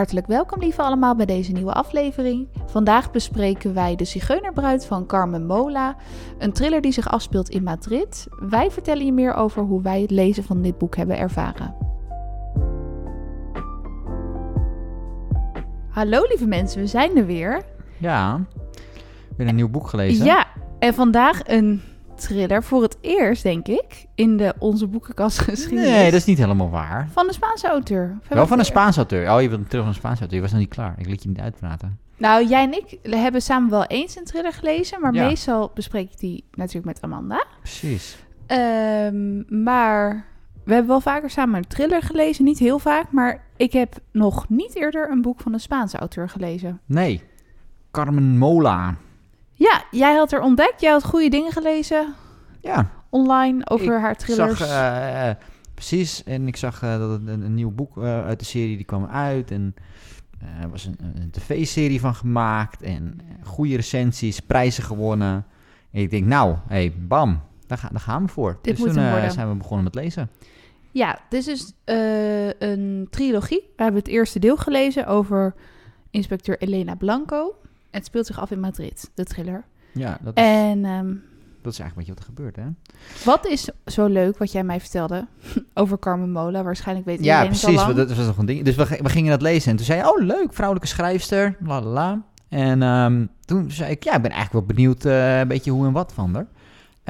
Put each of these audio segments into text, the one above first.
Hartelijk welkom lieve allemaal bij deze nieuwe aflevering. Vandaag bespreken wij De Zigeunerbruid van Carmen Mola, een thriller die zich afspeelt in Madrid. Wij vertellen je meer over hoe wij het lezen van dit boek hebben ervaren. Hallo lieve mensen, we zijn er weer. Ja, weer een nieuw boek gelezen. Ja, en vandaag een thriller voor het eerst, denk ik, in de Onze Boekenkast geschiedenis. Nee, dat is niet helemaal waar. Van de Spaanse auteur. Wel van een Spaanse auteur. Oh, je wilt terug van een Spaanse auteur. Je was nog niet klaar. Ik liet je niet uitpraten. Nou, jij en ik hebben samen wel eens een thriller gelezen, maar Ja. meestal bespreek ik die natuurlijk met Amanda. Precies. Ehm, maar we hebben wel vaker samen een thriller gelezen, niet heel vaak, maar ik heb nog niet eerder een boek van een Spaanse auteur gelezen. Nee. Carmen Mola. Ja, jij had er ontdekt, jij had goede dingen gelezen Ja, online over Ik haar thrillers. zag... eh, precies. En ik zag eh, dat het een, een nieuw boek eh, uit de serie die kwam uit. En eh, er was een, een tv-serie van gemaakt. En eh, goede recensies, prijzen gewonnen. En ik denk, nou, hey, bam. Daar, ga, daar gaan we voor. Dit dus moet toen hem eh, worden. zijn we begonnen met lezen. Ja, dit is eh, een trilogie. We hebben het eerste deel gelezen over inspecteur Elena Blanco. Het speelt zich af in Madrid, de thriller. Ja, dat is, En ehm, dat is eigenlijk wat je wat er gebeurt, hè? wat is zo leuk wat jij mij vertelde over Carmen Mola? Waarschijnlijk weet Ja, iedereen het al precies. lang. want Dat was nog een ding. Dus we, we gingen dat lezen en toen zei je, oh leuk, vrouwelijke schrijfster, la la la. En ehm, toen zei ik, ja, ik ben eigenlijk wel benieuwd eh, een beetje hoe en wat van haar.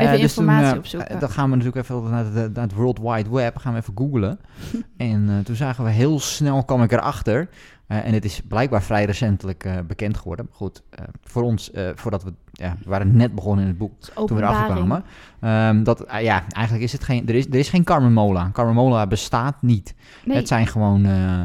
Eh, Even dus toen, informatie eh, opzoeken. eh, dan gaan we natuurlijk even naar, de, naar het World Wide Web, gaan we even googlen. en eh, toen zagen we heel snel, kwam ik erachter. eh en het is blijkbaar vrij recentelijk eh, bekend geworden. Maar goed, eh, voor ons, eh, voordat we, ja, we waren net begonnen in het boek Het toen we erachter kwamen. Ehm, dat, eh, ja, eigenlijk is het geen, er is, er is geen Carmen Mola. Carmen Mola bestaat niet. Nee, Het zijn gewoon eh,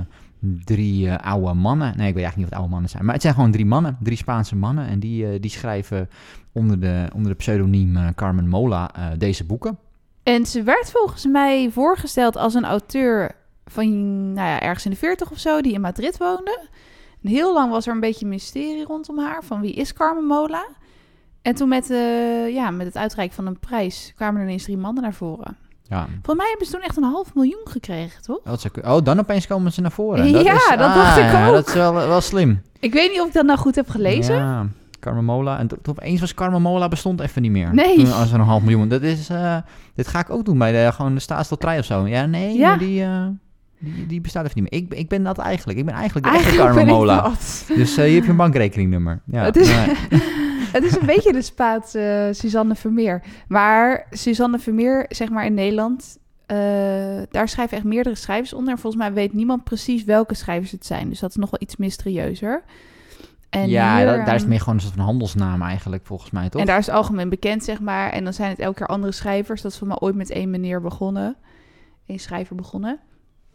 drie eh, oude mannen. Nee, ik weet eigenlijk niet wat oude mannen zijn. Maar het zijn gewoon drie mannen. Drie Spaanse mannen. En die, eh, die schrijven onder de, onder de pseudoniem eh, Carmen Mola deze boeken. En ze werd volgens mij voorgesteld als een auteur van nou ja, ergens in de 40 of zo, die in Madrid woonde. Heel lang was er een beetje mysterie rondom haar, van wie is Carmen Mola? En toen met, ja, met het uitreiken van een prijs kwamen er ineens drie mannen naar voren. Ja. Volgens mij hebben ze toen echt een half miljoen gekregen, toch? Dat oh, dan opeens komen ze naar voren. Dat Ja, is, dat dacht ik ja, ook. Dat is wel, wel slim. Ik weet niet of ik dat nou goed heb gelezen. Ja, Carmen Mola. En opeens was Carmen Mola bestond even niet meer. Nee. Toen was er een half miljoen. Dat is, eh, dit ga ik ook doen bij de, gewoon de staatsloterij of zo. Ja, nee, Ja. maar die, eh, die, die bestaat even niet meer. Ik, ik ben dat eigenlijk. Ik ben eigenlijk de echte Eigenlijk ik dat. Dus eh, hier heb je een bankrekeningnummer. Ja, Het is- nee. Het is een beetje de Spaanse eh, Suzanne Vermeer. Maar Suzanne Vermeer, zeg maar in Nederland, eh, daar schrijven echt meerdere schrijvers onder. En volgens mij weet niemand precies welke schrijvers het zijn. Dus dat is nog wel iets mysterieuzer. En ja, hier, daar is het ehm, meer gewoon een soort van handelsnaam eigenlijk, volgens mij, toch? En daar is het algemeen bekend, zeg maar. En dan zijn het elke keer andere schrijvers. Dat is voor mij ooit met één meneer begonnen. Eén schrijver begonnen.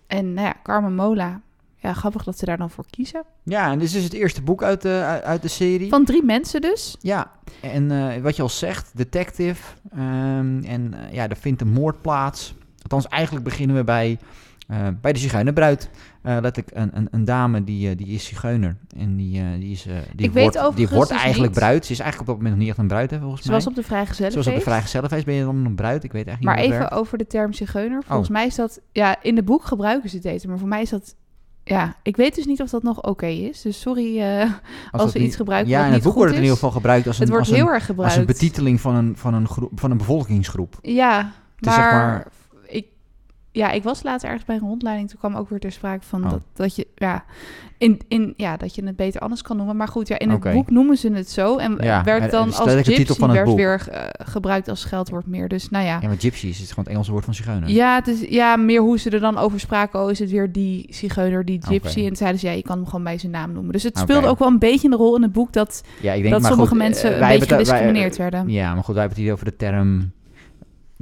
En nou ja, Carmen Mola. Ja, grappig dat ze daar dan voor kiezen. Ja, en dit is dus het eerste boek uit de, uit- de serie. Van drie mensen dus. Ja, en eh, wat je al zegt, detective. ehm, en eh, ja, er vindt een moord plaats. Althans, eigenlijk beginnen we bij, eh, bij de zigeunerbruid. Eh letterlijk een, een, een dame die, die is zigeuner. En die, die, is, die, Ik weet wordt, die wordt dus eigenlijk niet- bruid. Ze is eigenlijk op dat moment nog niet echt een bruid, hè, volgens mij. was op de vrijgezellen. Zoals op de vrijgezellenfeest ben je dan een bruid. Ik weet niet Maar hoe dat even werkt. over de term zigeuner. Volgens Oh. mij is dat... Ja, in de boek gebruiken ze het eten. Maar voor mij is dat... Ja, ik weet dus niet of dat nog oké is. Dus sorry eh, als, we niet- iets gebruiken Ja, in het boek wordt het in ieder geval gebruikt als een, Het wordt als een, heel erg als gebruikt. een betiteling van een, van, een groep, van een bevolkingsgroep. Ja, maar, zeg maar- ja, ik was laatst ergens bij een rondleiding. Toen kwam ook weer ter sprake van Oh. dat, dat je... Ja, in, in, ja, dat je het beter anders kan noemen. Maar goed, ja, in het boek noemen ze het zo. En Ja, werd het dan als de titel gypsy van het werd boek. weer eh, gebruikt als scheldwoord meer. Dus nou ja. Ja, maar gypsy is gewoon het Engelse woord van zigeuner. Ja, het is, ja, meer hoe ze er dan over spraken. Oh, is het weer die zigeuner, die gypsy? En toen zeiden ze, ja, je kan hem gewoon bij zijn naam noemen. Dus het speelde ook wel een beetje een rol in het boek... dat, Ja, ik denk, dat sommige goed, mensen eh, een beetje het- gediscrimineerd werden. Ja, maar goed, wij hebben het hier over de term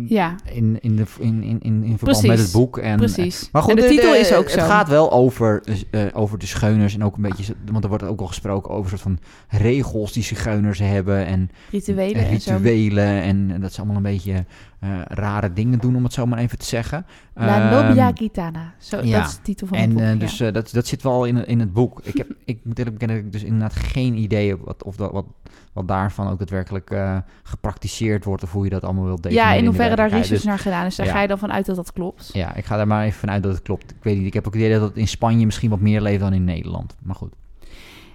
Ja, in, in, de, in, in, in, verband Precies, met het boek. En, precies. Maar goed, en de, titel is ook zo. Het gaat wel over, eh, over de zigeuners en ook een beetje, want er wordt ook al gesproken over soort van regels die zigeuners hebben en Rituelen en rituelen en, dat ze allemaal een beetje eh, rare dingen doen, om het zo maar even te zeggen. La Ehm, Nobia Gitana. Zo, ja. Dat is de titel van en het boek. eh, ja. dus eh, dat, dat zit wel in, in het boek. Ik, heb, ik moet eerlijk bekennen dat ik dus inderdaad geen idee heb wat, of dat, wat, wat daarvan ook daadwerkelijk eh, gepraktiseerd wordt of hoe je dat allemaal wilt definiëren. ja, in hoeverre daar research naar gedaan is. Daar ja. ga je dan vanuit dat dat klopt. Dus, ja, ik ga daar maar even vanuit dat het klopt. Ik weet niet, ik heb ook het idee dat het in Spanje misschien wat meer leeft dan in Nederland. Maar goed.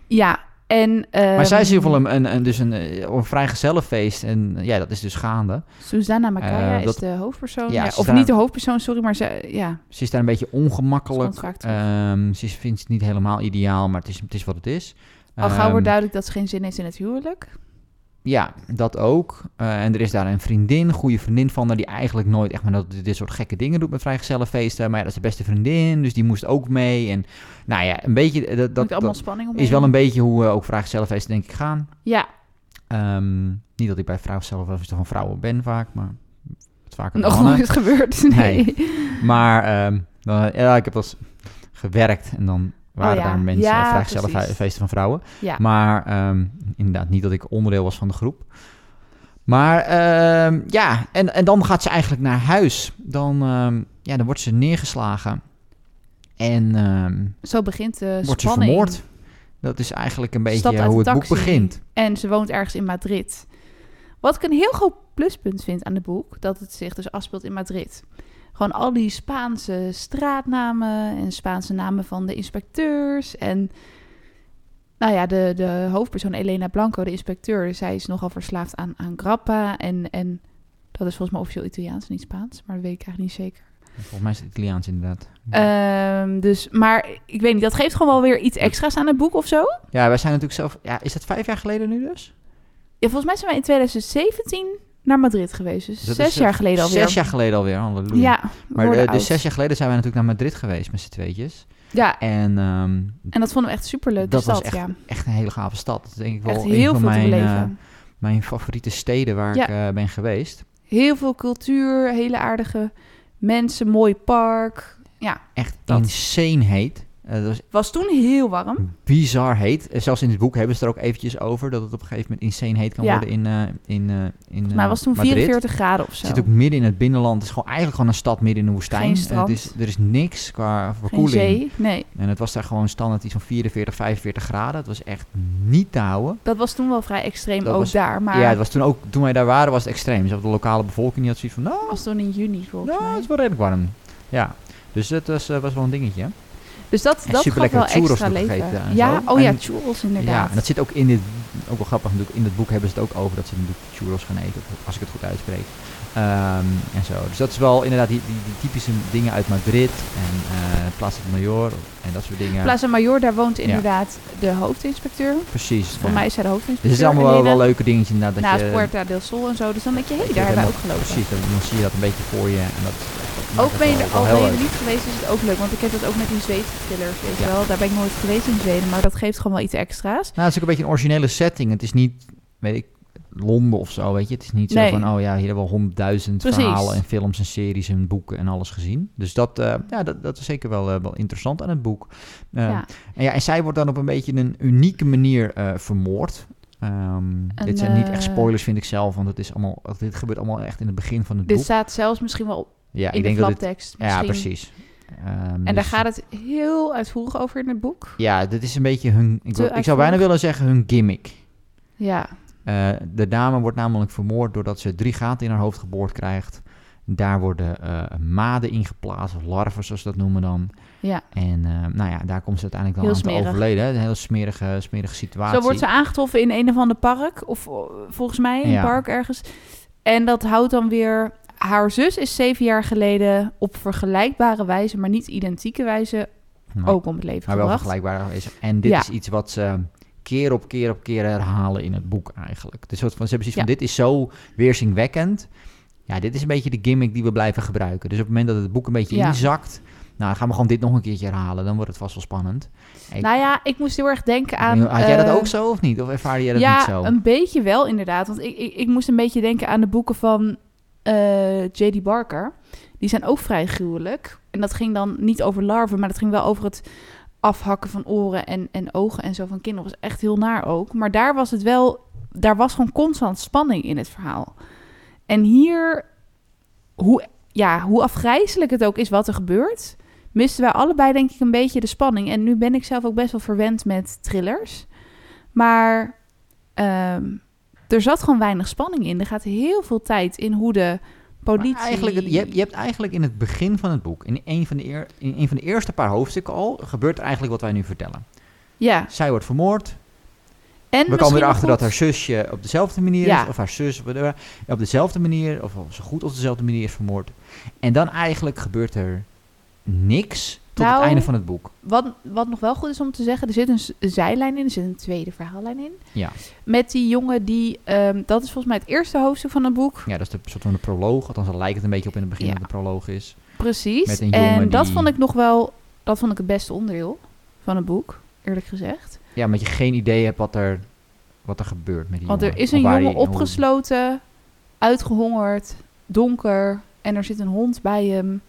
Ja, en... maar zij is in ieder geval ehm, een, een, dus een, eh, een vrijgezellenfeest en eh, ja, dat is dus gaande. Susanna Macaya Eh, dat- is de hoofdpersoon. Ja, Ja, ze of niet de hoofdpersoon, sorry, maar ze, ja, Ze is daar een beetje ongemakkelijk. Ehm, ze vindt het niet helemaal ideaal, maar het is, het is wat het is. al gauw Ehm, wordt duidelijk dat ze geen zin heeft in het huwelijk. Ja, dat ook. Eh, en er is daar een vriendin, een goede vriendin van haar, die eigenlijk nooit echt maar dat, dit soort gekke dingen doet met vrijgezellenfeesten. Maar ja, dat is de beste vriendin, dus die moest ook mee. En nou ja, een beetje, eh, dat, Dat, allemaal dat spanning om. is wel een beetje hoe eh, ook vrijgezellenfeesten denk ik gaan. Ja, Ehm, niet dat ik bij vrijgezellenfeesten van vrouwen ben vaak, maar het vaker nog nooit gebeurd. Nee. Maar ehm, dan, ja, ik heb wel eens gewerkt en dan waren Oh ja. daar mensen, Ja, precies. feesten van vrouwen. Ja. Maar ehm, inderdaad, niet dat ik onderdeel was van de groep. Maar ehm, ja, en, en dan gaat ze eigenlijk naar huis. Dan, ehm, ja, dan wordt ze neergeslagen. En Zo begint de wordt ze vermoord. Dat is eigenlijk een beetje uit hoe het boek begint. En ze woont ergens in Madrid. Wat ik een heel groot pluspunt vind aan het boek, dat het zich dus afspeelt in Madrid. Gewoon al die Spaanse straatnamen en Spaanse namen van de inspecteurs. En nou ja, de, de hoofdpersoon Elena Blanco, de inspecteur, zij is nogal verslaafd aan, aan grappa. En, en dat is volgens mij officieel Italiaans, niet Spaans, maar dat weet ik eigenlijk niet zeker. Volgens mij is het Italiaans inderdaad. Ehm, dus, maar ik weet niet, dat geeft gewoon wel weer iets extra's aan het boek of zo. Ja, wij zijn natuurlijk zelf... Ja, is dat vijf jaar geleden nu dus? Ja, volgens mij zijn wij in 2017 naar Madrid geweest. Dus Dat zes eh, jaar geleden alweer. Zes jaar geleden alweer, halleluja. Ja, Maar eh, dus zes jaar geleden zijn wij natuurlijk naar Madrid geweest met z'n tweetjes. Ja, En ehm, en dat vonden we echt superleuk. dat de was stad, echt, ja. echt een hele gave stad. Dat denk ik wel Echt een heel van mijn, eh, mijn favoriete steden waar Ja. ik eh, ben geweest. Heel veel cultuur, hele aardige mensen, mooi park. Ja, Echt Dat. insane heet. Eh, dat was was toen heel warm. bizar heet. Eh, zelfs in het boek hebben ze er ook eventjes over dat het op een gegeven moment insane heet kan Ja. worden in, eh in, in Maar het was toen Madrid. 44 graden of Het zo. zit ook midden in het binnenland. Het is gewoon eigenlijk gewoon een stad midden in de woestijn. Geen. Het is, er is niks qua Geen verkoeling. zee. Nee, En het was daar gewoon standaard iets van 44, 45 graden. Het was echt niet te houden. dat was toen wel vrij extreem Dat ook was- daar. Maar Ja, het was toen ook, toen wij daar waren was het extreem. Dus de lokale bevolking die had zoiets van, nou, was toen in juni volgens nou, het is wel redelijk warm. Ja, dus dat was, was wel een dingetje. Dus dat, En dat super lekkere churros gegeten en Ja, zo. oh ja, En- churros Ja, inderdaad. en dat zit ook in dit, ook wel grappig natuurlijk, in het boek hebben ze het ook over dat ze natuurlijk churros gaan eten, als ik het goed uitspreek. Ehm, en zo. Dus dat is wel inderdaad die, die, die typische dingen uit Madrid en eh Plaza de Mayor en dat soort dingen. Plaza Major, daar woont inderdaad de hoofdinspecteur. Precies. Voor ja. mij is zij de Dus hoofdinspecteur. het is allemaal wel, wel leuke dingetjes inderdaad. Dat Naast je, Puerta del Sol en zo. Dus dan denk je, hé, je daar hebben helemaal- ook gelopen. Precies, dan, zie je dat een beetje voor je. En dat, Ook ben je er al ben je niet geweest, is het ook leuk. Want ik heb dat ook met die Zweedse-thrillers, weet je Ja. wel. Daar ben ik nooit geweest in Zweden, maar dat geeft gewoon wel iets extra's. Nou, het is ook een beetje een originele setting. Het is niet, weet ik, Londen of zo, weet je. Het is niet Nee. zo van, oh ja, hier hebben we honderdduizend verhalen en films en series en boeken en alles gezien. Dus dat, eh, ja, dat, dat is zeker wel, eh, wel interessant aan het boek. Eh, ja. en, ja, en zij wordt dan op een beetje een unieke manier eh, vermoord. Ehm, dit zijn niet echt spoilers, vind ik zelf, want het is allemaal, dit gebeurt allemaal echt in het begin van het Dit boek. staat zelfs misschien wel Ja, in ik de denk dat het, ja, precies. Ehm, En daar dus- gaat het heel uitvoerig over in het boek. Ja, dit is een beetje hun, ik, wil- ik zou bijna willen zeggen hun gimmick. Ja, Eh, de dame wordt namelijk vermoord doordat ze drie gaten in haar hoofd geboord krijgt. Daar worden eh, maden ingeplaatst, of larven zoals ze dat noemen dan. ja. En eh, nou ja, daar komt ze uiteindelijk dan Heel aan te smerig. overleden. Een hele smerige, smerige situatie. Zo wordt ze aangetroffen in een of ander park. Of volgens mij een Ja. park ergens. En dat houdt dan weer... Haar zus is zeven jaar geleden op vergelijkbare wijze, maar niet identieke wijze, Nee, ook om het leven maar wel gebracht. vergelijkbaar geweest. En dit Ja. is iets wat ze keer op keer op keer herhalen in het boek eigenlijk. Het is soort van, ze hebben zoiets Ja. van, dit is zo weerzinwekkend. Ja, dit is een beetje de gimmick die we blijven gebruiken. Dus op het moment dat het boek een beetje Ja. inzakt... Nou, dan gaan we gewoon dit nog een keertje herhalen. Dan wordt het vast wel spannend. Ik- Nou ja, ik moest heel erg denken aan... Had jij dat eh, ook zo of niet? Of ervaarde jij dat ja, niet zo? een beetje wel inderdaad. Want ik, ik, ik moest een beetje denken aan de boeken van eh, J.D. Barker. Die zijn ook vrij gruwelijk. En dat ging dan niet over larven, maar dat ging wel over het afhakken van oren en, en ogen en zo van kinderen. Was echt heel naar ook. Maar daar was het wel... Daar was gewoon constant spanning in het verhaal. En hier hoe, ja, hoe afgrijzelijk het ook is wat er gebeurt, misten wij allebei denk ik een beetje de spanning. En nu ben ik zelf ook best wel verwend met thrillers. Maar ehm, er zat gewoon weinig spanning in. Er gaat heel veel tijd in hoe de politie... Maar Eigenlijk, het- je, hebt, je hebt eigenlijk in het begin van het boek, in een, van de eer, in een van de eerste paar hoofdstukken al, gebeurt eigenlijk wat wij nu vertellen. Ja. Zij wordt vermoord. En We komen erachter dat haar zusje op dezelfde manier Ja. is, of haar zus op dezelfde manier, of zo goed als dezelfde manier is vermoord. En dan eigenlijk gebeurt er niks tot Nou, het einde van het boek. Wat, wat nog wel goed is om te zeggen, er zit een zijlijn in, er zit een tweede verhaallijn in. Ja. Met die jongen die, ehm, dat is volgens mij het eerste hoofdstuk van het boek. Ja, dat is de soort van de proloog. Althans, daar lijkt het een beetje op in het begin Ja. dat de proloog is. Precies. Met een jongen en dat die- vond ik nog wel, dat vond ik het beste onderdeel van het boek, eerlijk gezegd. Ja, omdat je geen idee hebt wat er, wat er gebeurt met die Want jongen. er is een jongen hoe- opgesloten, uitgehongerd, donker en er zit een hond bij hem.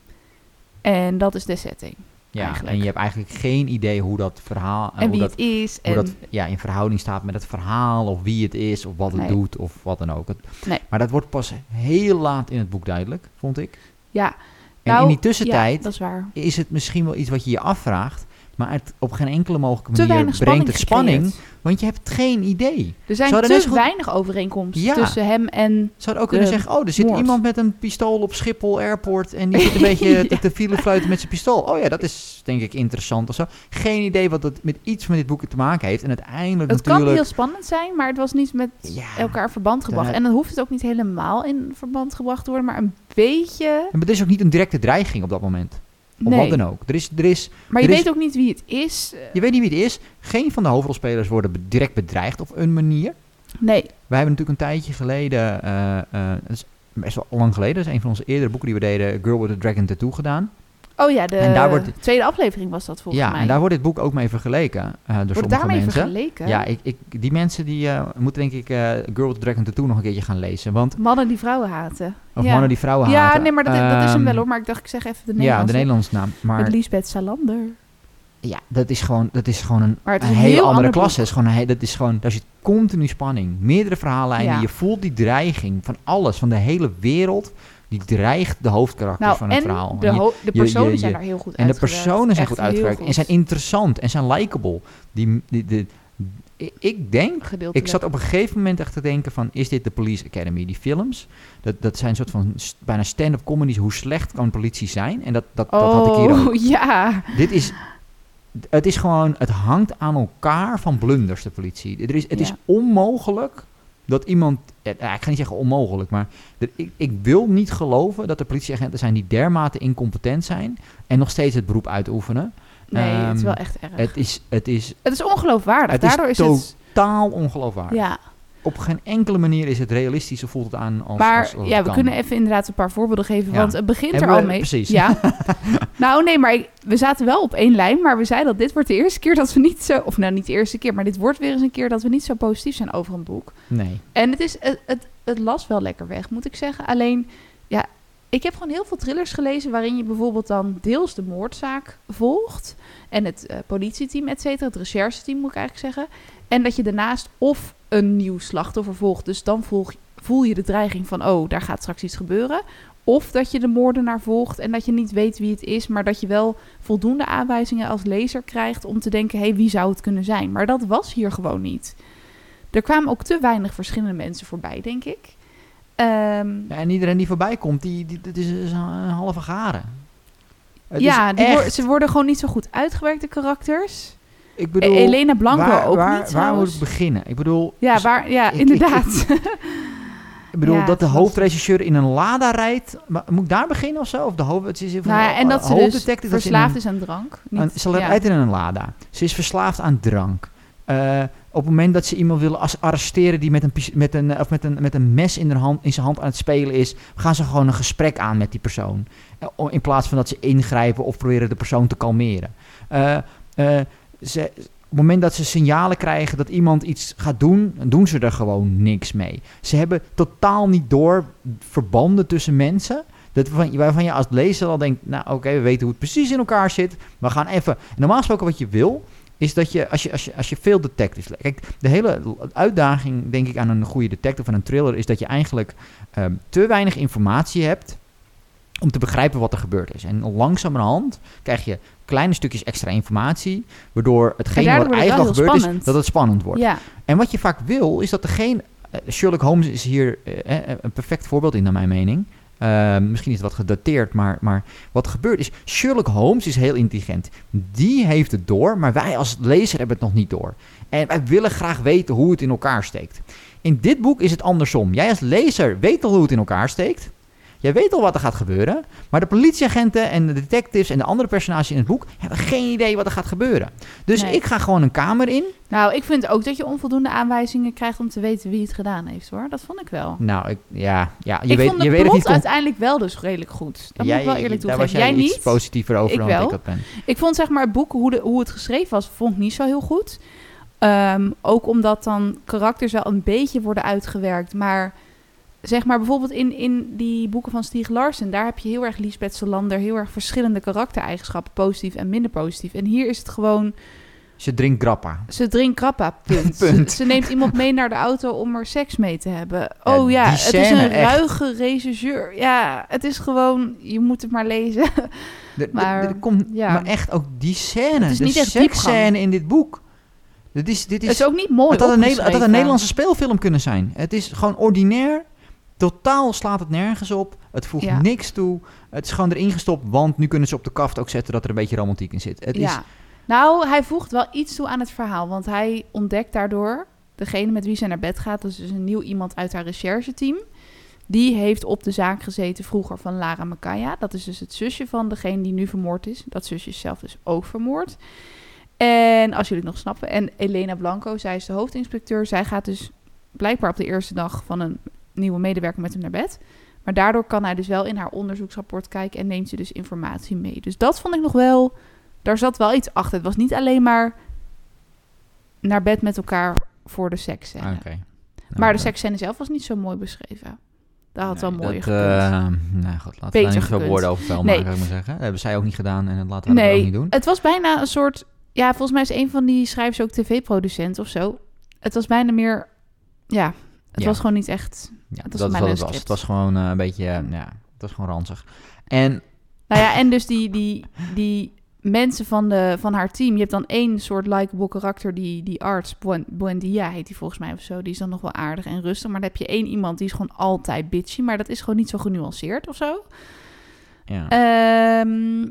En dat is de setting. Ja, eigenlijk. en je hebt eigenlijk geen idee hoe dat verhaal... en hoe wie dat, het is. hoe En dat ja, in verhouding staat met het verhaal, of wie het is, of wat het Nee. doet, of wat dan ook. Het- Nee. Maar dat wordt pas heel laat in het boek duidelijk, vond ik. ja, En Nou, in die tussentijd ja, dat is is het misschien wel iets wat je je afvraagt, maar het op geen enkele mogelijke Te manier weinig brengt het spanning, gecreëerd. want je hebt geen idee. Er zijn Zouden te goed- weinig overeenkomsten Ja. tussen hem en... Hadden ook kunnen zeggen, oh, er zit moord. iemand met een pistool op Schiphol Airport en die zit een beetje te, te file fluiten met zijn pistool. Oh ja, dat is denk ik interessant of zo. Geen idee wat het met iets met dit boek te maken heeft. En uiteindelijk Het kan heel spannend zijn, maar het was niet met Ja. elkaar verband gebracht. En dan hoeft het ook niet helemaal in verband gebracht te worden, maar een beetje... Maar er is ook niet een directe dreiging op dat moment. Of Nee, wat dan ook. Er is, er is, maar je is- weet ook niet wie het is. Eh, je weet niet wie het is. Geen van de hoofdrolspelers worden direct bedreigd op een manier. Nee, Wij hebben natuurlijk een tijdje geleden, eh, eh, dat is best wel lang geleden, dat is een van onze eerdere boeken die we deden, Girl with a Dragon Tattoo gedaan. Oh ja, de En daar wordt- tweede aflevering was dat volgens ja, mij. en daar wordt dit boek ook mee vergeleken uh, door wordt sommige daarmee mensen. vergeleken? Ja, ik, ik, die mensen die eh, moeten denk ik eh, Girl with a Dragon Tattoo nog een keertje gaan lezen. Want, Mannen die vrouwen haten. of ja. mannen die vrouwen Ja, haten. nee, maar dat, dat is hem wel Ehm, hoor. Maar ik dacht, ik zeg even de Ja, Nederlandse. de Nederlandse naam. Maar Met Lisbeth Salander. ja, dat is gewoon, dat is gewoon een, Maar het is een een hele heel andere ander klasse. is gewoon een dat is gewoon, daar zit continu spanning. Meerdere verhaallijnen. Ja. Je voelt die dreiging van alles, van de hele wereld. Die dreigt de hoofdkarakters Nou, van het en verhaal. de, ho- de je- personen je- zijn daar heel goed En de personen zijn goed uitgewerkt. goed. En zijn interessant. En zijn likable. Die, die, die, ik- denk... Ik zat op een gegeven moment echt te denken van... Is dit de Police Academy? Die films, dat, dat zijn een soort van st- bijna stand-up comedies. Hoe slecht kan politie zijn? En dat, dat, dat had ik hier ook. Oh, ja. Dit is... Het is gewoon... Het hangt aan elkaar van blunders, de politie. Er is, het is onmogelijk dat iemand... ja, ik ga niet zeggen onmogelijk, maar... ik, ik wil niet geloven dat er politieagenten zijn die dermate incompetent zijn... en nog steeds het beroep uitoefenen. Nee, het is Ehm, wel echt erg. Het is, het is Het is ongeloofwaardig. Het is Daardoor is, to- het... totaal ongeloofwaardig. Ja, Op geen enkele manier is het realistisch of voelt het aan als maar als, als ja, we kan. kunnen even inderdaad een paar voorbeelden geven. Ja. Want het begint er al we- mee. precies. Ja. nou, nee, maar ik- we zaten wel op één lijn. Maar we zeiden dat dit wordt de eerste keer dat we niet zo... Of nou, niet de eerste keer. Maar dit wordt weer eens een keer dat we niet zo positief zijn over een boek. Nee. En het, is, het, het, het las wel lekker weg, moet ik zeggen. Alleen, ja, ik heb gewoon heel veel thrillers gelezen... waarin je bijvoorbeeld dan deels de moordzaak volgt... en het eh, politieteam, et cetera, het rechercheteam moet ik eigenlijk zeggen... en dat je daarnaast of een nieuw slachtoffer volgt... dus dan volg, voel je de dreiging van... oh, daar gaat straks iets gebeuren... Of dat je de moordenaar volgt en dat je niet weet wie het is, maar dat je wel voldoende aanwijzingen als lezer krijgt om te denken: hé, hey, wie zou het kunnen zijn? Maar dat was hier gewoon niet. Er kwamen ook te weinig verschillende mensen voorbij, denk ik. Ehm, Ja, en iedereen die voorbij komt, die, die, dat is, een, halve garen. Het ja, is echt- ze worden gewoon niet zo goed uitgewerkte karakters. Ik bedoel, Elena Blanco waar, ook waar, niet. Waar moet ik beginnen? Ik bedoel, Ja, s- waar, ja ik- ik- inderdaad. ik bedoel Ja, dat de hoofdregisseur in een Lada rijdt. Maar, moet ik daar beginnen of zo? Of de hoofd, het is nou ja, en dat ze dus verslaafd een- is aan drank. Ze ja. rijdt in een Lada. Ze is verslaafd aan drank. Eh, op het moment dat ze iemand willen arresteren die met een, met, een, of met, een, met een mes in, hand, in zijn hand aan het spelen is, gaan ze gewoon een gesprek aan met die persoon. Eh, In plaats van dat ze ingrijpen of proberen de persoon te kalmeren. Eh, ze, op het moment dat ze signalen krijgen dat iemand iets gaat doen, dan doen ze er gewoon niks mee. Ze hebben totaal niet door verbanden tussen mensen. Dat waarvan, waarvan je als lezer al denkt, nou oké, we weten hoe het precies in elkaar zit. We gaan even... Normaal gesproken wat je wil, is dat je als je, als je, als je veel detectives... le- Kijk, de hele uitdaging, denk ik, aan een goede detective, van een thriller... is dat je eigenlijk ehm, te weinig informatie hebt... om te begrijpen wat er gebeurd is. En langzamerhand krijg je kleine stukjes extra informatie, waardoor hetgeen wat eigenlijk wel gebeurd is, dat het spannend wordt. Ja, En wat je vaak wil, is dat degene... eh, Sherlock Holmes is hier eh, eh, een perfect voorbeeld in, naar mijn mening. Misschien is het wat gedateerd, maar, maar wat gebeurt is... Sherlock Holmes is heel intelligent. Die heeft het door, maar wij als lezer hebben het nog niet door. En wij willen graag weten hoe het in elkaar steekt. In dit boek is het andersom. Jij als lezer weet al hoe het in elkaar steekt. Jij weet al wat er gaat gebeuren. Maar de politieagenten en de detectives en de andere personages in het boek... hebben geen idee wat er gaat gebeuren. Dus Nee. ik ga gewoon een kamer in... nou, ik vind ook dat je onvoldoende aanwijzingen krijgt om te weten wie het gedaan heeft, hoor. Dat vond ik wel. Nou, ik, ja, ja, je ik weet, vond de je weet het niet. uiteindelijk wel dus redelijk goed. Dat moet ik wel eerlijk daar was toegeven. jij, Jij iets niet? positiever over Ik dan wel. ik dat ben. Ik vond zeg maar het boek, hoe, de, hoe het geschreven was, vond ik niet zo heel goed. Ehm, ook omdat dan karakters wel een beetje worden uitgewerkt. Maar zeg maar bijvoorbeeld in, in die boeken van Stieg Larsson... daar heb je heel erg Lisbeth Salander... heel erg verschillende karaktereigenschappen, positief en minder positief. En hier is het gewoon, Ze drinkt grappa. ze drinkt krappa, punt. Punt. Ze, ze neemt iemand mee naar de auto om er seks mee te hebben. Ja, Oh ja, het is een echt. ruige regisseur. Ja, het is gewoon, je moet het maar lezen. Maar, komt, ja. maar echt ook die scène, Het is de niet echt diepgang. seksscène in dit boek. Dit is, dit is, het is ook niet mooi het, had een, Nederla- het had een opgeschreven. Nederlandse speelfilm kunnen zijn. Het is gewoon ordinair. Totaal slaat het nergens op. Het voegt Ja. niks toe. Het is gewoon erin gestopt, want nu kunnen ze op de kaft ook zetten dat er een beetje romantiek in zit. Het is, ja. Nou, hij voegt wel iets toe aan het verhaal. Want hij ontdekt daardoor degene met wie zij naar bed gaat. Dat is dus een nieuw iemand uit haar rechercheteam. Die heeft op de zaak gezeten vroeger van Lara Makaya. Dat is dus het zusje van degene die nu vermoord is. Dat zusje is zelf dus ook vermoord. En als jullie het nog snappen. En Elena Blanco, zij is de hoofdinspecteur. Zij gaat dus blijkbaar op de eerste dag van een nieuwe medewerker met hem naar bed. Maar daardoor kan hij dus wel in haar onderzoeksrapport kijken en neemt ze dus informatie mee. Dus dat vond ik nog wel, daar zat wel iets achter. Het was niet alleen maar naar bed met elkaar voor de seksscène. Oké. Nou, maar de dat- seksscène zelf was niet zo mooi beschreven. Dat had wel Nee, mooier dat, gekund. eh, nou goed, laten we niet woorden over vuil Nee. maken, maar zeggen. Dat hebben zij ook niet gedaan en dat laten we dat ook niet doen. het was bijna een soort... Ja, volgens mij is een van die schrijvers ook tv-producent of zo. Het was bijna meer... Ja, het Ja. was gewoon niet echt... Ja, Het was dat is wat het was. Het was gewoon eh, een beetje, eh, ja, het was gewoon ranzig. En Nou ja, en dus die, die, die mensen van, de, van haar team. Je hebt dan één soort likable karakter, die, die arts, Buen- Buendia heet die volgens mij of zo. Die is dan nog wel aardig en rustig. Maar dan heb je één iemand die is gewoon altijd bitchy. Maar dat is gewoon niet zo genuanceerd of zo. ja, Ehm,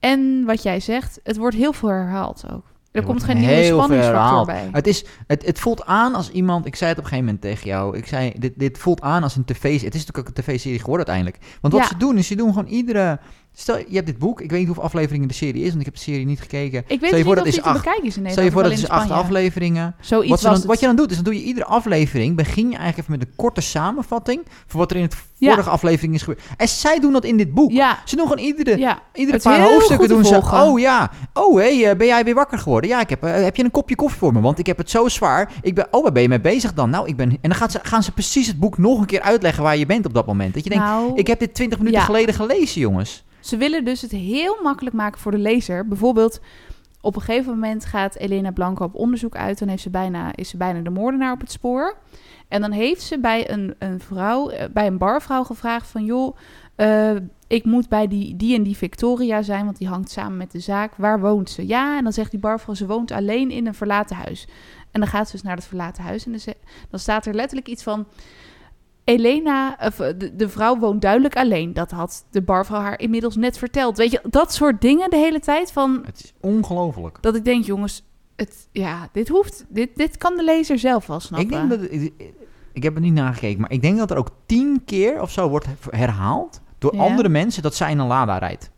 en wat jij zegt, het wordt heel veel herhaald ook. Er, komt geen nieuwe spanningsfactor bij. het, is, het, het voelt aan als iemand, ik zei het op een gegeven moment tegen jou, ik zei, dit, dit voelt aan als een tv, het is natuurlijk ook een tv-serie geworden uiteindelijk. Want wat Ja. ze doen, is ze doen gewoon iedere, stel je hebt dit boek, ik weet niet hoeveel afleveringen de serie is, want ik heb de serie niet gekeken. Ik weet je niet voor, of dat is te acht. bekijken is in Stel je Nederland. voor dat is acht afleveringen. Zoiets Wat, dan, het. wat je dan doet, is dan doe je iedere aflevering, begin je eigenlijk even met een korte samenvatting van wat er in het Ja. vorige aflevering is gebeurd. En zij doen dat in dit boek. Ja, Ze doen gewoon iedere, ja. iedere paar hoofdstukken te doen ze. Oh ja, oh hé, hey, eh, ben jij weer wakker geworden? Ja, ik heb, eh, heb je een kopje koffie voor me? Want ik heb het zo zwaar. Ik ben, oh, waar ben je mee bezig dan? Nou, ik ben. En dan gaan ze, gaan ze precies het boek nog een keer uitleggen waar je bent op dat moment. Dat je denkt, nou, ik heb dit 20 minuten geleden gelezen, jongens. Ze willen dus het heel makkelijk maken voor de lezer. Bijvoorbeeld, op een gegeven moment gaat Elena Blanco op onderzoek uit. Dan heeft ze bijna, is ze bijna de moordenaar op het spoor. En dan heeft ze bij een, een vrouw, eh, bij een barvrouw gevraagd van... joh, eh, ik moet bij die, die en die Victoria zijn, want die hangt samen met de zaak. Waar woont ze? Ja, en dan zegt die barvrouw, ze woont alleen in een verlaten huis. En dan gaat ze dus naar het verlaten huis en dan staat er letterlijk iets van... Elena, of eh, de, de vrouw woont duidelijk alleen. Dat had de barvrouw haar inmiddels net verteld. Weet je, dat soort dingen de hele tijd van... Het is ongelooflijk. Dat ik denk, jongens, het, ja, dit hoeft... Dit, dit kan de lezer zelf wel snappen. Ik denk dat. Ik, ik heb het niet nagekeken, maar ik denk dat er ook tien keer of zo wordt herhaald door Ja. andere mensen dat zij in een Lada rijdt.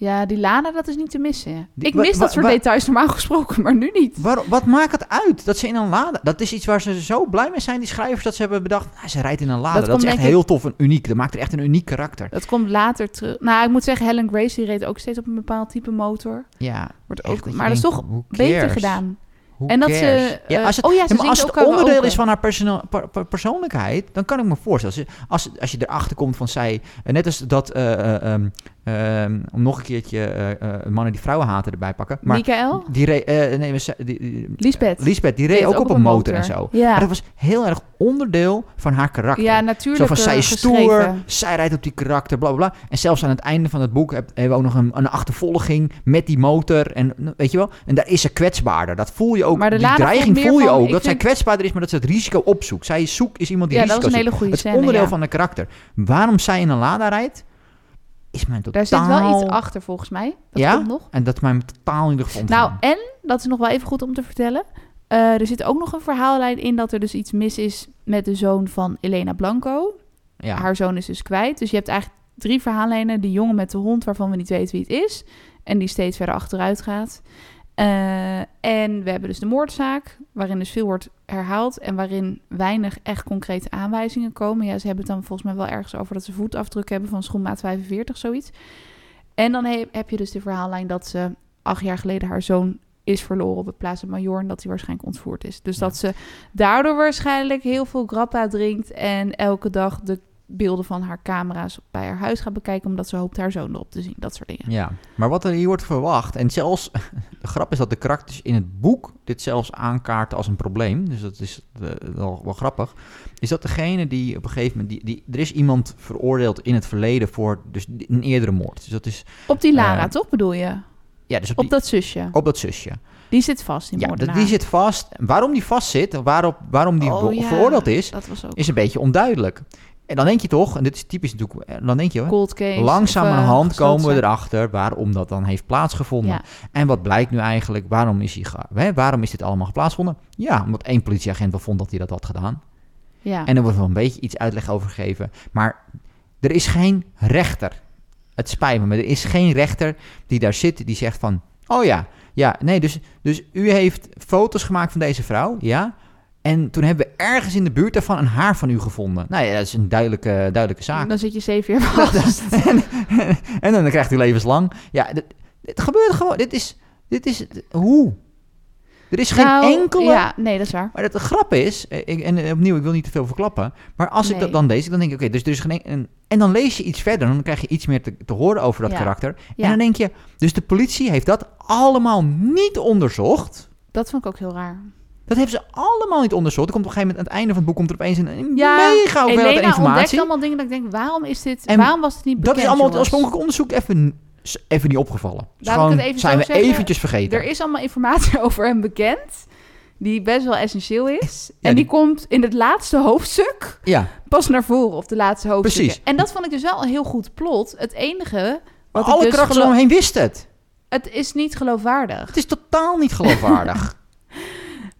Ja, die Lana, dat is niet te missen. Die- ik mis dat soort details normaal gesproken, maar nu niet. Waar, wat maakt het uit dat ze in een Lada... Dat is iets waar ze zo blij mee zijn, die schrijvers, dat ze hebben bedacht... "Ah, ze rijdt in een Lada. Dat is echt ik- heel tof en uniek. Dat maakt er echt een uniek karakter. Dat komt later terug. Nou, ik moet zeggen, Helen Grace die reed ook steeds op een bepaald type motor. Ja, Wordt ook, dat maar dat is toch beter gedaan. Who en dat cares? ze... Ja, eh, als het, oh ja, ja, ze maar als het onderdeel is van haar persoon- per- per- persoonlijkheid, dan kan ik me voorstellen. Als, je- als, als je erachter komt van zij, net als dat eh, eh, ehm, om nog een keertje eh, eh, mannen die vrouwen haten erbij pakken. Maar Michael? die reed, eh, nee, die, die- Lisbeth. Lisbeth, die reed ook, op een motor, en zo. Ja. Maar dat was heel erg onderdeel van haar karakter. Ja, natuurlijk. Zo van, zij is stoer, zij rijdt op die karakter, bla bla bla. En zelfs aan het einde van het boek heb- hebben we ook nog een, een achtervolging met die motor. En weet je wel, en daar is ze kwetsbaarder. Dat voel je ook, Maar de die dreiging voel je van, ook. ik Dat zij kwetsbaarder is, maar dat ze het risico opzoekt. Zij is zoek, is iemand die Ja, dat was een zoekt. hele goede Het scène. onderdeel ja. van de karakter. Waarom zij in een Lada rijdt, is mijn totaal... Daar zit wel iets achter volgens mij. Dat Ja? komt nog. En dat is mij totaal in de grond Nou, en, dat is nog wel even goed om te vertellen. eh, er zit ook nog een verhaallijn in dat er dus iets mis is met de zoon van Elena Blanco. ja. Haar zoon is dus kwijt. Dus je hebt eigenlijk drie verhaallijnen. Die jongen met de hond, waarvan we niet weten wie het is. En die steeds verder achteruit gaat. Eh, en we hebben dus de moordzaak, waarin dus veel wordt herhaald. En waarin weinig echt concrete aanwijzingen komen. Ja, ze hebben het dan volgens mij wel ergens over dat ze voetafdruk hebben van schoenmaat 45, zoiets. En dan he- heb je dus de verhaallijn dat ze acht jaar geleden haar zoon is verloren op het Plaza Major en dat hij waarschijnlijk ontvoerd is. Dus Ja. dat ze daardoor waarschijnlijk heel veel grappa drinkt en elke dag de beelden van haar camera's bij haar huis gaat bekijken omdat ze hoopt haar zoon erop te zien. Dat soort dingen. Ja, maar wat er hier wordt verwacht, en zelfs, de grap is dat de karakters in het boek dit zelfs aankaarten als een probleem, dus dat is eh, wel, wel grappig, is dat degene die op een gegeven moment, die, die, er is iemand veroordeeld in het verleden voor dus een eerdere moord. Dus dat is, Op die Lara, Eh, toch bedoel je? ja, dus op, Op die, dat zusje. op dat zusje. Die zit vast, die Ja, moordenaar. die zit vast. Waarom die vast zit, waarop, waarom die Oh, ja, veroordeeld is, Dat was ook is een beetje onduidelijk. En dan denk je toch, en dit is typisch natuurlijk, eh, dan denk je, cold case. Langzamerhand of, eh, komen we erachter waarom dat dan heeft plaatsgevonden. Ja. En wat blijkt nu eigenlijk? Waarom is, hij waarom is dit allemaal plaatsgevonden? Ja, omdat één politieagent wel vond dat hij dat had gedaan. Ja. En er wordt wel een beetje iets uitleg over gegeven. Maar er is geen rechter. Het spijt me, maar er is geen rechter die daar zit die zegt van... Oh ja, ja, nee, dus, dus u heeft foto's gemaakt van deze vrouw, ja... En toen hebben we ergens in de buurt daarvan een haar van u gevonden. Nou ja, dat is een duidelijke, duidelijke zaak. Dan zit je zeven jaar vast. en, en dan krijgt u levenslang. Ja, dit, dit gebeurt gewoon. Dit is, dit is, hoe? Er is geen Nou, enkele... Ja, nee, dat is waar. Maar het grap is, eh, ik, en eh, opnieuw, ik wil niet te veel verklappen. Maar als ik dat dan lees, dan denk ik, oké, dus er is geen... En, en dan lees je iets verder, dan krijg je iets meer te, te horen over dat Ja. karakter. Ja. En dan denk je, dus de politie heeft dat allemaal niet onderzocht. Dat vond ik ook heel raar. Dat hebben ze allemaal niet onderzocht. Er komt op een gegeven moment aan het einde van het boek komt er opeens een, een Ja, mega hoeveelheid Elena ontdekt informatie. allemaal dingen dat ik denk, waarom is dit, En waarom was het niet bekend, Dat is allemaal het oorspronkelijk onderzoek even, even niet opgevallen. Dus gewoon het even zijn we zeggen. eventjes vergeten. Er is allemaal informatie over hem bekend, die best wel essentieel is. en die- die komt in het laatste hoofdstuk Ja, pas naar voren, of de laatste hoofdstuk. Precies. En dat vond ik dus wel een heel goed plot. Het enige, wat ik alle dus gelo- omheen wisten het. het is niet geloofwaardig. Het is totaal niet geloofwaardig.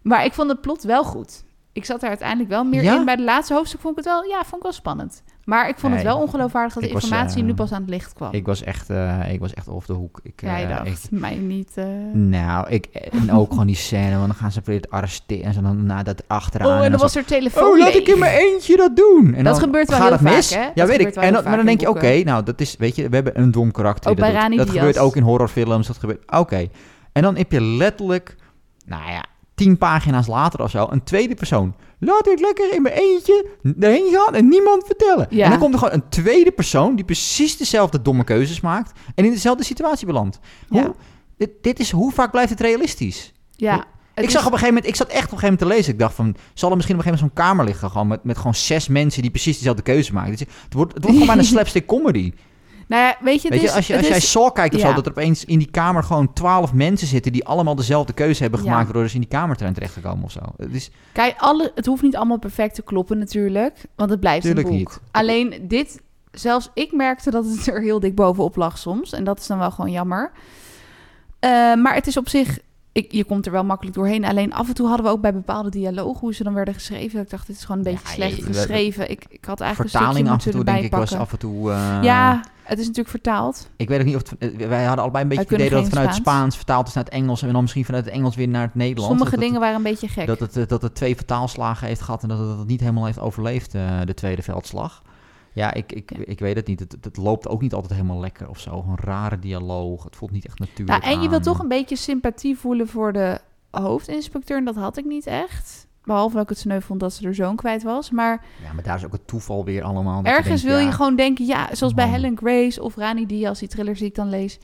Maar ik vond het plot wel goed. Ik zat er uiteindelijk wel meer Ja? in. Bij de laatste hoofdstuk vond ik het wel, ja, vond ik wel spannend. Maar ik vond het wel ongeloofwaardig dat de was, informatie eh, nu pas aan het licht kwam. ik, was echt, eh, ik was echt off de hoek. Ik, ja, je eh, dacht, ik- mij niet... nou, ik, en ook gewoon die scène, want dan gaan ze proberen te arresteren en zo dan na dat achteraan. Oh, en dan was er telefoon Oh, laat ik in mijn eentje dat doen. En Dat dan gebeurt wel gaat heel het vaak, mis. hè? Ja, Dat weet ik. En dan, maar dan denk je, oké, nou, dat is, weet je, we hebben een dom karakter. Die dat gebeurt ook in horrorfilms. Dat gebeurt, oké. En dan heb je letterlijk, nou ja, tien pagina's later of zo, een tweede persoon. Laat ik lekker in mijn eentje erheen gaan en niemand vertellen. Ja. En dan komt er gewoon een tweede persoon die precies dezelfde domme keuzes maakt en in dezelfde situatie belandt. Ja. Hoe, dit, dit is, hoe vaak blijft het realistisch? Ja. het ik is- zag op een gegeven moment, ik zat echt op een gegeven moment te lezen. Ik dacht van, zal er misschien op een gegeven moment zo'n kamer liggen, gewoon met, met gewoon zes mensen die precies dezelfde keuze maken. Dus het wordt, het wordt gewoon bijna slapstick comedy. Nou ja, weet je, het Weet je, is, als, je, als jij is- Saw kijkt of ja. zo, dat er opeens in die kamer gewoon twaalf mensen zitten die allemaal dezelfde keuze hebben Ja. gemaakt, waardoor ze in die kamer terecht gekomen of zo. Het is, Kijk, alle, het hoeft niet allemaal perfect te kloppen natuurlijk, want het blijft Tuurlijk een boek. niet. Alleen dit, zelfs ik merkte dat het er heel dik bovenop lag soms. En dat is dan wel gewoon jammer. Eh, maar het is op zich, ik, je komt er wel makkelijk doorheen. Alleen af en toe hadden we ook bij bepaalde dialogen, hoe ze dan werden geschreven. dat Ik dacht, dit is gewoon een beetje Ja, slecht geschreven. Ik, ik had eigenlijk vertaling een af stukje en toe, denk ik, was af en toe... eh, Ja, het is natuurlijk vertaald. Ik weet ook niet of het, eh, wij hadden allebei een beetje het idee dat het vanuit Spaans. Spaans. vertaald is naar het Engels en dan misschien vanuit het Engels weer naar het Nederlands. Sommige Dat het- dingen waren een beetje gek. Dat het, eh, dat het twee vertaalslagen heeft gehad en dat het het niet helemaal heeft overleefd, eh, de tweede veldslag. Ja, ik, ik, Ja. ik weet het niet. Het, het loopt ook niet altijd helemaal lekker of zo. Een rare dialoog. Het voelt niet echt natuurlijk Nou, en je wil aan. toch een beetje sympathie voelen voor de hoofdinspecteur. En dat had ik niet echt. Behalve dat ik het sneu vond dat ze er zoon kwijt was. Maar Ja, maar daar is ook het toeval weer allemaal. ergens denkt, wil je gewoon denken... Ja, zoals bij. Helen Grace of Rani Diaz, die thrillers die ik dan lees.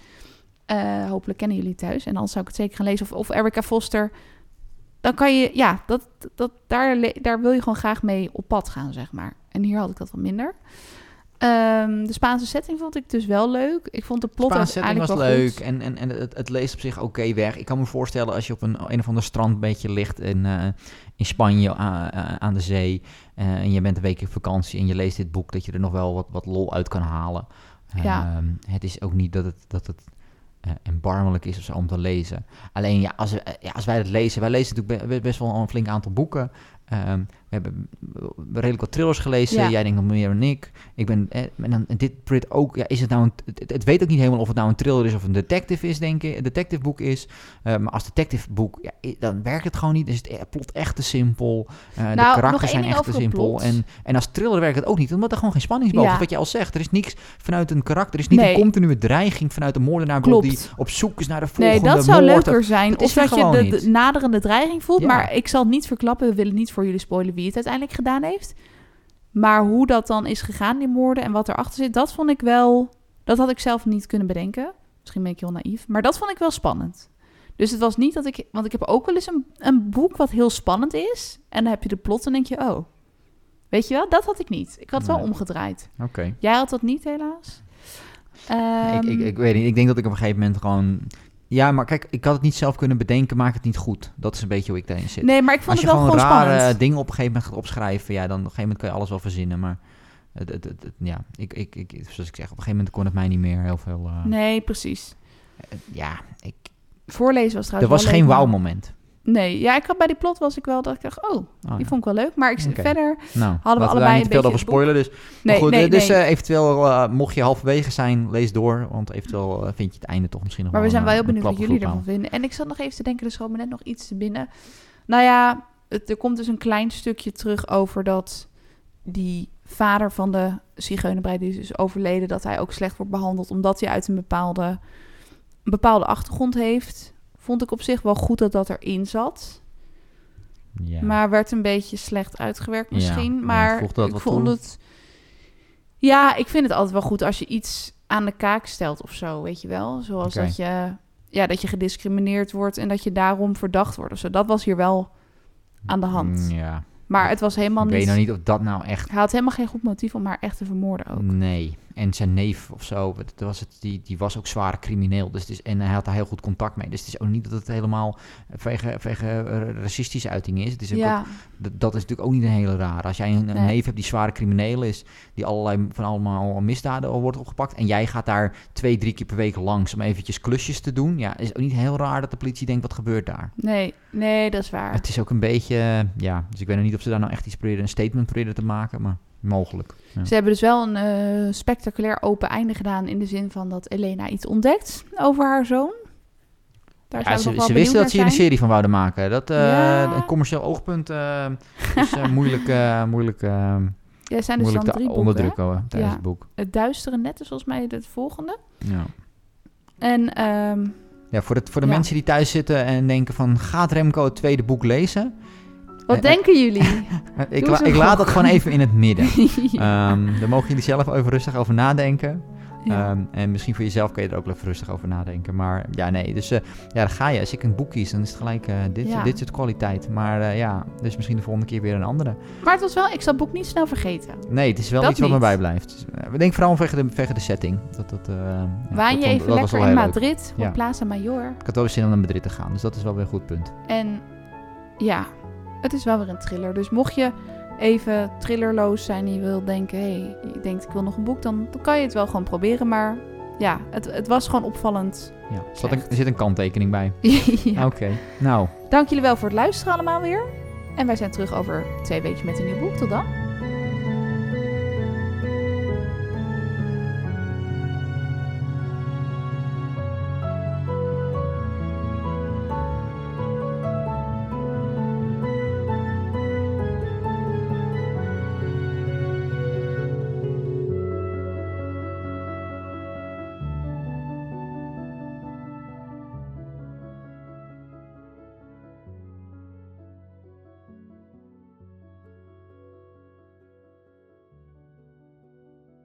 eh, hopelijk kennen jullie thuis. En anders zou ik het zeker gaan lezen. Of, of Erica Foster. Dan kan je... Ja, dat, dat, daar, daar wil je gewoon graag mee op pad gaan, zeg maar. En hier had ik dat wat minder. Ehm, de Spaanse setting vond ik dus wel leuk. Ik vond de plot setting was uiteindelijk leuk wel goed. en, en, en het, het leest op zich oké weg. Ik kan me voorstellen als je op een, een of ander strandbeetje ligt in, eh, in Spanje a- aan de zee en je bent een week op vakantie en je leest dit boek, dat je er nog wel wat, wat lol uit kan halen. Ja. Ehm, het is ook niet dat het, dat het erbarmelijk is of zo om te lezen. Alleen ja, als, we- ja, als wij het lezen, wij lezen natuurlijk be- best wel een flink aantal boeken. Ehm, we hebben redelijk wat thrillers gelezen. Ja. Jij denkt nog meer dan ik. Ik ben, eh, en dan en dit Brit ook. Ja, is het nou een, het, het weet ook niet helemaal of het nou een thriller is of een detective is, denk ik. Een detective boek is. Eh, maar als detective boek, ja, dan werkt het gewoon niet. Is het eh, plot echt te simpel. Eh, Nou, de nog karakters zijn echt te het simpel. plot. En, en als thriller werkt het ook niet, omdat er gewoon geen spanningsboog is. Wat je al zegt, er is niks vanuit een karakter. Er is niet Nee. een continue dreiging vanuit de moordenaar die op zoek is naar de volgende Nee, dat zou moord. leuker zijn. dat of dat je de, naderende dreiging voelt. Maar ik zal het niet verklappen. We willen niet voor jullie spoilen wie het uiteindelijk gedaan heeft. Maar hoe dat dan is gegaan, die moorden en wat erachter zit, dat vond ik wel... Dat had ik zelf niet kunnen bedenken. Misschien ben ik heel naïef. Maar dat vond ik wel spannend. Dus het was niet dat ik... Want ik heb ook wel eens een, een boek wat heel spannend is. En dan heb je de plot en denk je, oh... Weet je wel, dat had ik niet. Ik had het wel omgedraaid. Oké. Jij had dat niet, helaas. ik, Ehm, ik, ik weet niet. Ik denk dat ik op een gegeven moment gewoon... Ja, maar kijk, ik had het niet zelf kunnen bedenken. Maak het niet goed. Dat is een beetje hoe ik daarin zit. nee, maar ik vond Als je het wel gewoon gewoon rare spannend. dingen op een gegeven moment gaat opschrijven... Ja, dan op een gegeven moment kan je alles wel verzinnen. Maar het, het, ja, ik, ik, ik, zoals ik zeg, op een gegeven moment kon het mij niet meer heel veel... eh, Nee, precies. eh, ja, ik, Voorlezen was er trouwens was wel geen wauw-moment. Nee, ja, ik had bij die plot was ik wel dat ik dacht, oh, Oh, die ja. vond ik wel leuk. Maar ik Oké. verder, Nou, hadden we allebei daar een niet veel beetje over het spoilen. Dus, nee, maar goed, nee, dus nee. eventueel, eh, mocht je halverwege zijn, lees door. Want eventueel eh, vind je het einde toch misschien nog maar we zijn wel heel benieuwd wat jullie ervan vinden. En ik zat nog even te denken, er schoot me net nog iets te binnen. Nou ja, het, er komt dus een klein stukje terug over dat die vader van de zigeunerbreid die is dus overleden, dat hij ook slecht wordt behandeld omdat hij uit een bepaalde, een bepaalde achtergrond heeft. Vond ik op zich wel goed dat dat erin zat. Ja. Maar werd een beetje slecht uitgewerkt misschien. ja, maar ik vond toe? het... Ja, ik vind het altijd wel goed als je iets aan de kaak stelt of zo, weet je wel. Zoals dat, je, ja, dat je gediscrimineerd wordt en dat je daarom verdacht wordt of zo. Dat was hier wel aan de hand. Mm, Ja, Maar het was helemaal ik weet niet... nou niet of dat nou echt... Hij had helemaal geen goed motief om haar echt te vermoorden ook. Nee. En zijn neef of zo, dat was het, die, die was ook zwaar crimineel. Dus het is, en hij had daar heel goed contact mee. Dus het is ook niet dat het helemaal vege, vege eh, racistische uiting is. Het is Ja, ook- dat, is natuurlijk ook niet een hele raar. Als jij een, een Nee. neef hebt die zware crimineel is, die allerlei van allemaal misdaden al wordt opgepakt. En jij gaat daar twee, drie keer per week langs om eventjes klusjes te doen. Ja, is ook niet heel raar dat de politie denkt, wat gebeurt daar? nee, nee, dat is waar. Het is ook een beetje, ja, dus ik weet nog niet of ze daar nou echt iets proberen, een statement proberen te maken, maar mogelijk. Ja. Ze hebben dus wel een eh, spectaculair open einde gedaan in de zin van dat Elena iets ontdekt over haar zoon. Daar Ja, ze ze wisten dat ze hier een serie van wouden maken. Dat eh, Ja. een commercieel oogpunt eh, is moeilijk, moeilijk, Ja, zijn dus moeilijk dan drie boeken. onderdrukken hoor, tijdens Ja. het boek. Het Duistere Net is volgens mij het volgende. Ja. En ehm, Ja, voor de, voor de mensen die thuis zitten en denken van... gaat Remco het tweede boek lezen? Wat Eh, denken jullie? Eh, Ik, la- ik laat dat gewoon even in het midden. ja. Ehm daar mogen jullie zelf even rustig over nadenken. Ja. Ehm, en misschien voor jezelf kun je er ook even rustig over nadenken. Maar ja, nee. Dus eh, ja, dan ga je. Als ik een boek kies, dan is het gelijk eh, dit, Ja. dit soort kwaliteit. Maar eh, ja, dus misschien de volgende keer weer een andere. Maar het was wel, ik zal het boek niet snel vergeten. Nee, het is wel Dat iets wat me bijblijft. Dus, eh, we denken vooral vanwege de, vanwege de setting. Dat, dat, eh, Waan je even dat lekker in. Madrid, op Ja. Plaza Mayor. Ik had wel zin om naar Madrid te gaan. Dus dat is wel weer een goed punt. En ja, het is wel weer een thriller. Dus mocht je even thrillerloos zijn en je wil denken... hé, hey, je denkt ik wil nog een boek, dan, dan kan je het wel gewoon proberen. Maar ja, het, het was gewoon opvallend. Ja, er, zat een- er zit een kanttekening bij. ja. Oké, nou, Dank jullie wel voor het luisteren allemaal weer. En wij zijn terug over twee weken met een nieuw boek. Tot dan.